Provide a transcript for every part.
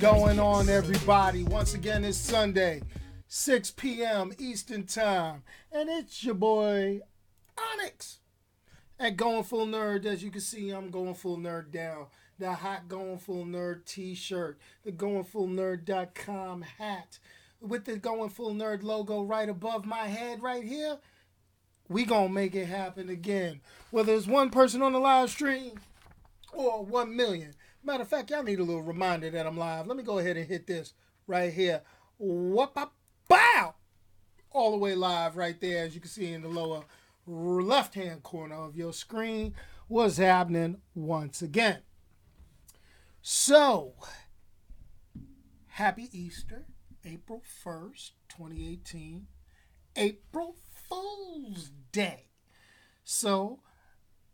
Going on, everybody? Once again, it's Sunday, 6 p.m. Eastern Time, and it's your boy Onyx at Going Full Nerd. As you can see, I'm going full nerd down. The hot Going Full Nerd t-shirt, the GoingFullNerd.com hat, with the Going Full Nerd logo right above my head right here. We gonna make it happen again. Whether it's one person on the live stream or one million. Matter of fact, y'all need a little reminder that I'm live. Let me go ahead and hit this right here. Whoop bow! All the way live right there, as you can see in the lower left hand corner of your screen. What's happening once again? So, happy Easter, April 1st, 2018. April Fool's Day. So,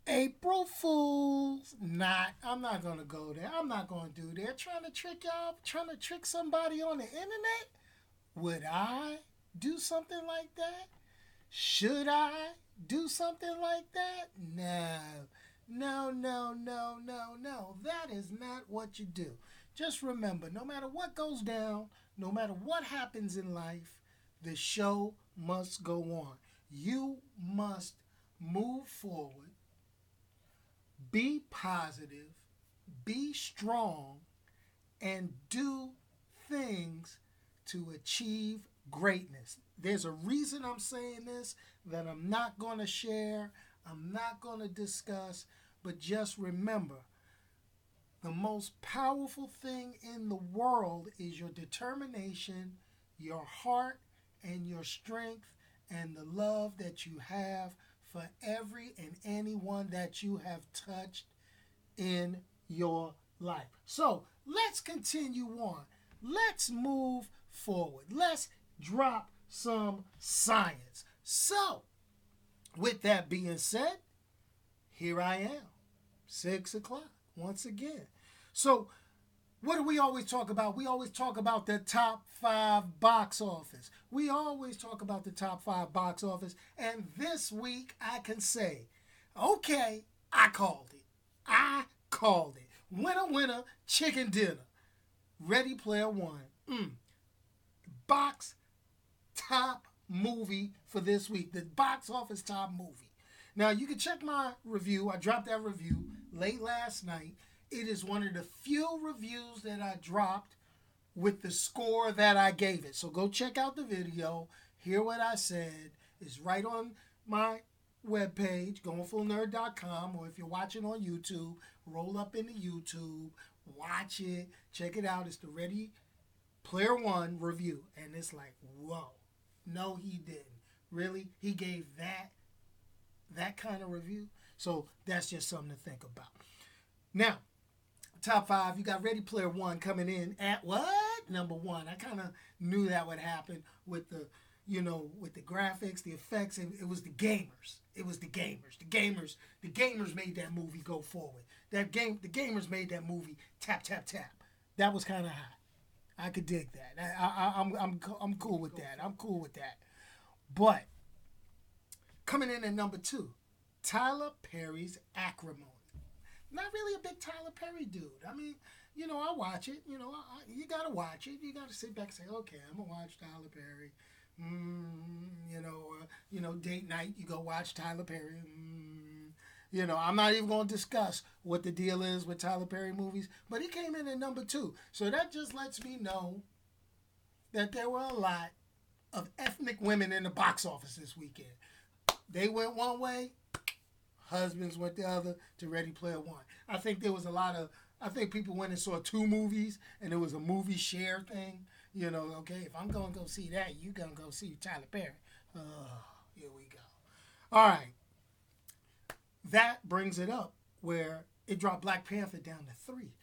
April Fools, not, I'm not to go there. I'm not to do that. Trying to trick y'all, trying to trick somebody on the internet? Would I do something like that? Should I do something like that? No. No, no, no, no, no. That is not what you do. Just remember no matter what goes down, no matter what happens in life, the show must go on. You must move forward, be positive, be strong, and do things to achieve greatness. There's a reason I'm saying this that I'm not going to share, I'm not going to discuss, but just remember the most powerful thing in the world is your determination, your heart, and your strength, and the love that you have for every and anyone that you have touched in your life. So let's continue on. Let's move forward. Let's drop some science. So, with that being said, here I am, six o'clock once again. So, what do we always talk about? We always talk about the top five box office. We always talk about the top five box office. And this week, I can say, okay, I called it. I called it. Winner, winner, chicken dinner. Ready Player One. Mm. Box top movie for this week. The box office top movie. Now, you can check my review. I dropped that review late last night. It is one of the few reviews that I dropped with the score that I gave it. So go check out the video, hear what I said. It's right on my webpage, goingfullnerd.com, or if you're watching on YouTube, roll up into YouTube, watch it, check it out. It's the Ready Player One review. And it's like, whoa. No, he didn't. Really? He gave that that kind of review. So that's just something to think about. Now, top five, you got Ready Player One coming in at what? Number one. I kind of knew that would happen with the, you know, with the graphics, the effects, and it was the gamers. It was the gamers. The gamers. The gamers made that movie go forward. That game. The gamers made that movie tap tap tap. That was kind of hot. I could dig that. I, I, I'm I'm I'm cool with that. I'm cool with that. But coming in at number two, Tyler Perry's Acrimony. Not really a big Tyler Perry dude. I mean, you know, I watch it. You know, I, you gotta watch it. You gotta sit back and say, okay, I'm gonna watch Tyler Perry. Mm, you know, uh, you know, date night. You go watch Tyler Perry. Mm, you know, I'm not even to discuss what the deal is with Tyler Perry movies, but he came in at number two. So that just lets me know that there were a lot of ethnic women in the box office this weekend. They went one way, husbands went the other to Ready Player One. I think there was a lot of, I think people went and saw two movies and it was a movie share thing. You know, okay, if I'm to go see that, you to go see Tyler Perry. Oh, here we go. All right that brings it up where it dropped Black Panther down to three.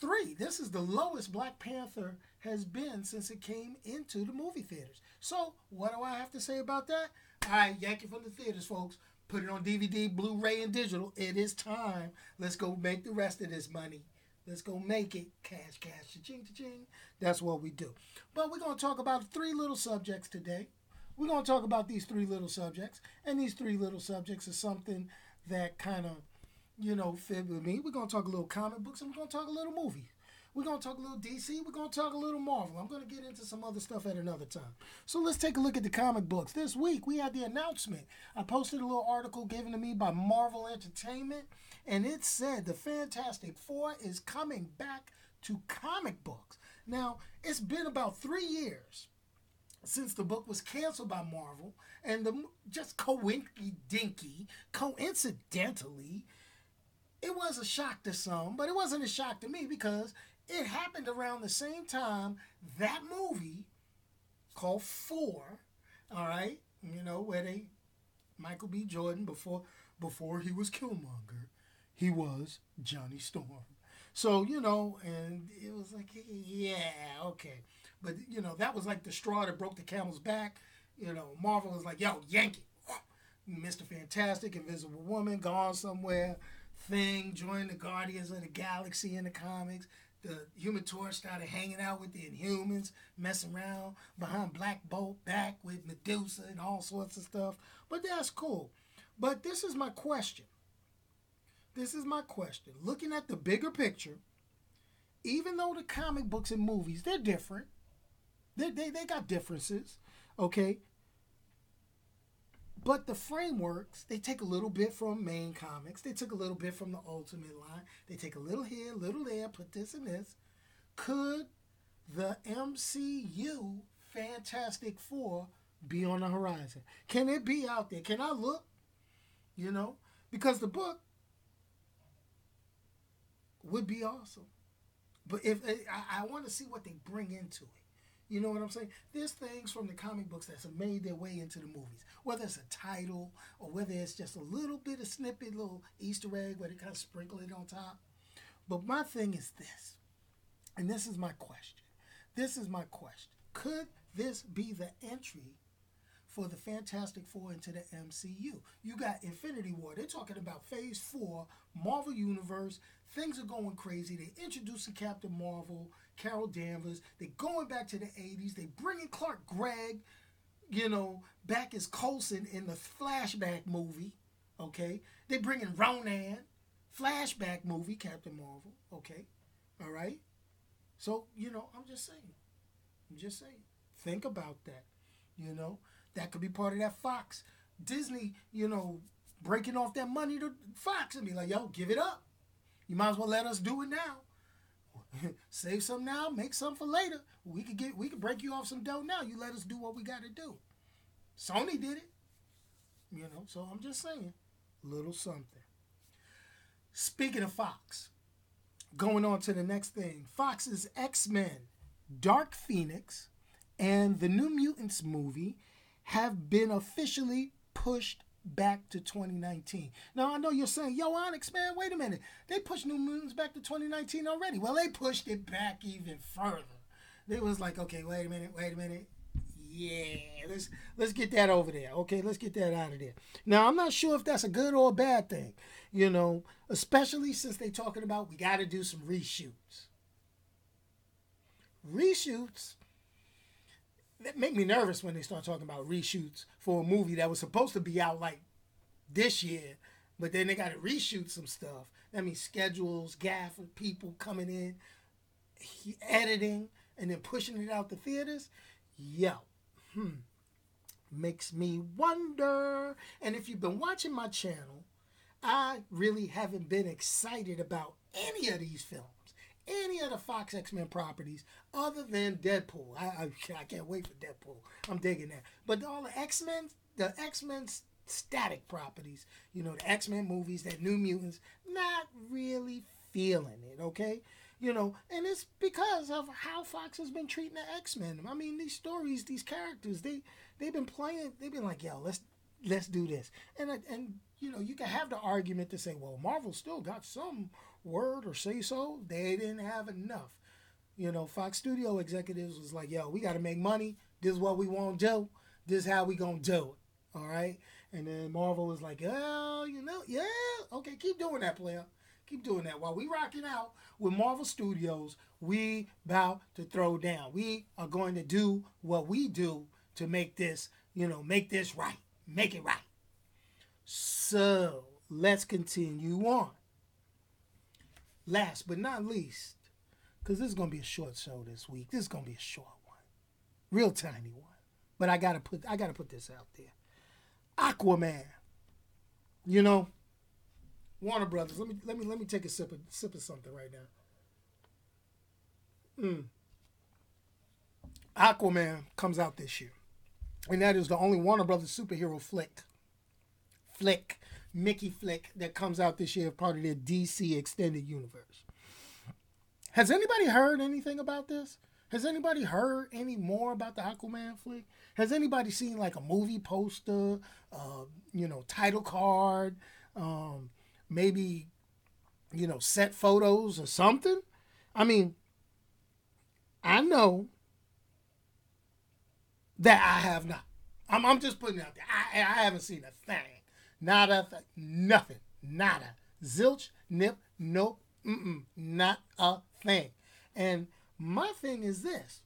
Three. This is the lowest Black Panther has been since it came into the movie theaters. So, what do I have to say about that? All right, yank it from the theaters, folks. Put it on DVD, Blu-ray, and digital. It is time. Let's go make the rest of this money. Let's go make it cash, cash, cha-ching, cha-ching. That's what we do. But we're going to talk about three little subjects today. We're going to talk about these three little subjects. And these three little subjects is something that kind of, you know, fit with me. We're going to talk a little comic books and we're going to talk a little movies. We're going to talk a little DC. We're going to talk a little Marvel. I'm going to get into some other stuff at another time. So let's take a look at the comic books. This week we had the announcement. I posted a little article given to me by Marvel Entertainment, and it said the Fantastic Four is coming back to comic books. Now, it's been about three years since the book was canceled by Marvel, and the just coinky coincidentally, it was a shock to some, but it wasn't a shock to me because it happened around the same time that movie called Four, all right, you know, where they Michael B. Jordan before before he was Killmonger, he was Johnny Storm. So, you know, and it was like, yeah, okay. But, you know, that was like the straw that broke the camel's back. You know, Marvel was like, yo, Yankee. Mr. Fantastic, Invisible Woman, gone somewhere. Thing joined the Guardians of the Galaxy in the comics the Human Torch started hanging out with the Inhumans, messing around behind Black Bolt, back with Medusa and all sorts of stuff. But that's cool. But this is my question. This is my question. Looking at the bigger picture, even though the comic books and movies, they're different. They, they, they got differences, okay? But the frameworks, they take a little bit from main comics. They took a little bit from the Ultimate line. They take a little here, a little there, put this and this. Could the MCU Fantastic Four be on the horizon? Can it be out there? Can I look? You know? Because the book would be awesome. But if I, I want to see what they bring into it. You know what I'm saying? There's things from the comic books that's made their way into the movies, whether it's a title or whether it's just a little bit of snippet, little Easter egg where they kind of sprinkle it on top. But my thing is this, and this is my question. This is my question. Could this be the entry for the Fantastic Four into the MCU? You got Infinity War. They're talking about Phase Four, Marvel Universe. Things are going crazy. They're introducing Captain Marvel Carol Danvers. They're going back to the 80s. They're bringing Clark Gregg, you know, back as Coulson in the flashback movie. Okay. They're bringing Ronan, flashback movie, Captain Marvel. Okay. All right. So, you know, I'm just saying. I'm just saying. Think about that. You know, that could be part of that Fox. Disney, you know, breaking off that money to Fox and be like, yo, give it up. You might as well let us do it now. Save some now, make some for later. We could get we could break you off some dough now. You let us do what we got to do. Sony did it. You know, so I'm just saying, little something. Speaking of Fox, going on to the next thing. Fox's X-Men, Dark Phoenix, and the New Mutants movie have been officially pushed back to 2019. Now I know you're saying, "Yo, Onyx, man, wait a minute. They pushed New Moons back to 2019 already." Well, they pushed it back even further. It was like, "Okay, wait a minute, wait a minute." Yeah, let's let's get that over there. Okay, let's get that out of there. Now I'm not sure if that's a good or a bad thing, you know, especially since they're talking about we got to do some reshoots. Reshoots that make me nervous when they start talking about reshoots for a movie that was supposed to be out like this year, but then they got to reshoot some stuff. That means schedules, gaff, people coming in, editing, and then pushing it out to theaters. Yo, hmm, makes me wonder. And if you've been watching my channel, I really haven't been excited about any of these films any of the Fox X Men properties other than Deadpool. I, I, I can't wait for Deadpool. I'm digging that. But all the X Men, the X Men static properties, you know, the X Men movies, that New Mutants, not really feeling it. Okay. You know, and it's because of how Fox has been treating the X Men. I mean, these stories, these characters, they they've been playing. They've been like, yo, let's let's do this. And and you know, you can have the argument to say, well, Marvel still got some word or say so. They didn't have enough. You know, Fox Studio executives was like, yo, we got to make money. This is what we want to do. This is how we going to do it. All right. And then Marvel was like, oh, you know, yeah, okay, keep doing that, player. Keep doing that. While we rocking out with Marvel Studios, we about to throw down. We are going to do what we do to make this, you know, make this right. Make it right. So let's continue on. Last but not least, because this is gonna be a short show this week. This is gonna be a short one, real tiny one. But I gotta put I gotta put this out there. Aquaman. You know, Warner Brothers. Let me let me let me take a sip of sip of something right now. Mm. Aquaman comes out this year, and that is the only Warner Brothers superhero flick, flick, Mickey flick that comes out this year, part of their DC extended universe. Has anybody heard anything about this? Has anybody heard any more about the Aquaman flick? Has anybody seen like a movie poster, uh, you know, title card, um, maybe, you know, set photos or something? I mean, I know that I have not. I'm, I'm just putting out there. I, I haven't seen a thing. Not a thing. Nothing. Nada. Zilch, nip, nope, mm-mm, not a thing. And my thing is this.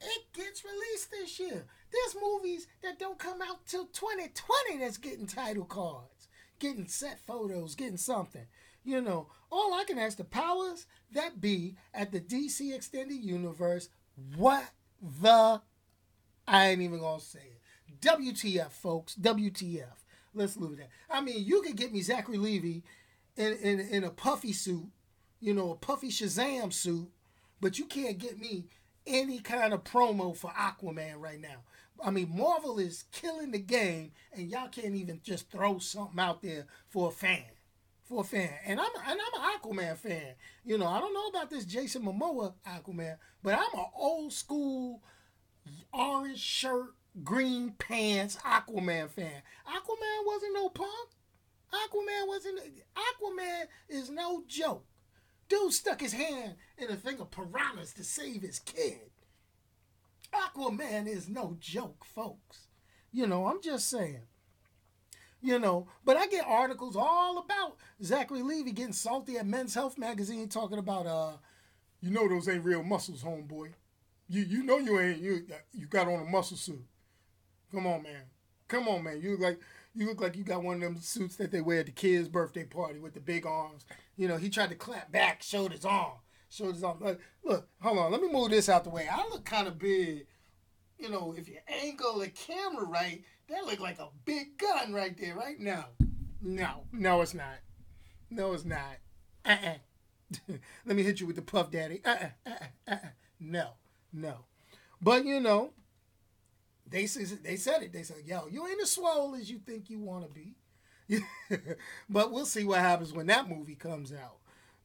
It gets released this year. There's movies that don't come out till 2020 that's getting title cards, getting set photos, getting something. You know, all I can ask the powers that be at the DC Extended Universe, what the I ain't even gonna say it. WTF, folks. WTF. Let's leave that. I mean, you could get me Zachary Levi in, in, in a puffy suit, you know, a puffy Shazam suit, but you can't get me any kind of promo for Aquaman right now. I mean, Marvel is killing the game, and y'all can't even just throw something out there for a fan. For a fan, and I'm and I'm an Aquaman fan. You know, I don't know about this Jason Momoa Aquaman, but I'm an old school orange shirt, green pants Aquaman fan. Aquaman wasn't no punk. Aquaman wasn't. Aquaman is no joke. Dude stuck his hand in a thing of piranhas to save his kid. Aquaman is no joke, folks. You know, I'm just saying. You know, but I get articles all about Zachary Levi getting salty at Men's Health magazine talking about, uh, you know, those ain't real muscles, homeboy. You you know you ain't you you got on a muscle suit. Come on, man. Come on, man. You look like you look like you got one of them suits that they wear at the kids' birthday party with the big arms. You know, he tried to clap back, showed his arm, showed his arm. Like, look, hold on, let me move this out the way. I look kind of big. You know, if you angle the camera right, that look like a big gun right there, right now. No, no, it's not. No, it's not. Uh-uh. let me hit you with the puff daddy. Uh-uh, uh-uh, uh-uh. No, no. But you know, they they said it. They said, "Yo, you ain't as swole as you think you want to be." but we'll see what happens when that movie comes out.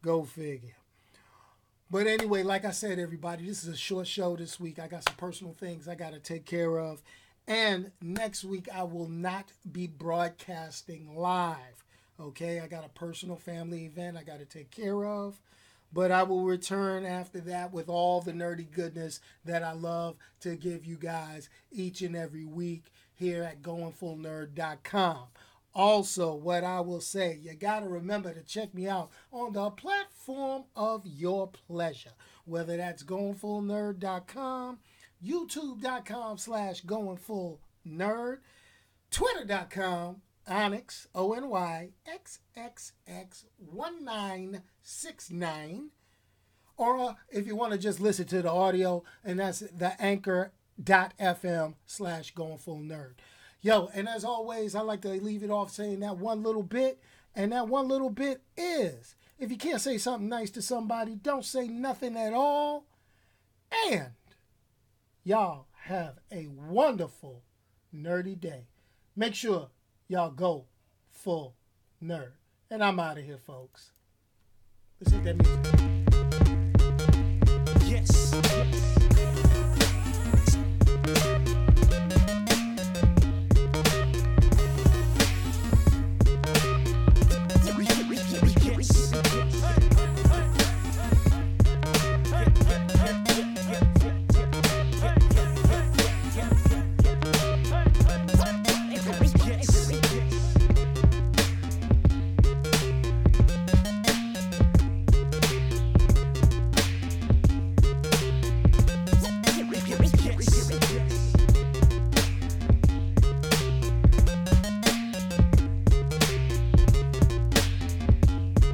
Go figure. But anyway, like I said, everybody, this is a short show this week. I got some personal things I got to take care of. And next week, I will not be broadcasting live. Okay, I got a personal family event I got to take care of. But I will return after that with all the nerdy goodness that I love to give you guys each and every week here at goingfullnerd.com. Also, what I will say, you got to remember to check me out on the platform of your pleasure, whether that's goingfullnerd.com, youtube.com slash goingfullnerd, twitter.com Onyx, O N Y X X X 1969. Or uh, if you want to just listen to the audio, and that's the anchor.fm slash going full nerd. Yo, and as always, I like to leave it off saying that one little bit, and that one little bit is if you can't say something nice to somebody, don't say nothing at all. And y'all have a wonderful nerdy day. Make sure y'all go full nerd. And I'm out of here, folks. Let's hit that music.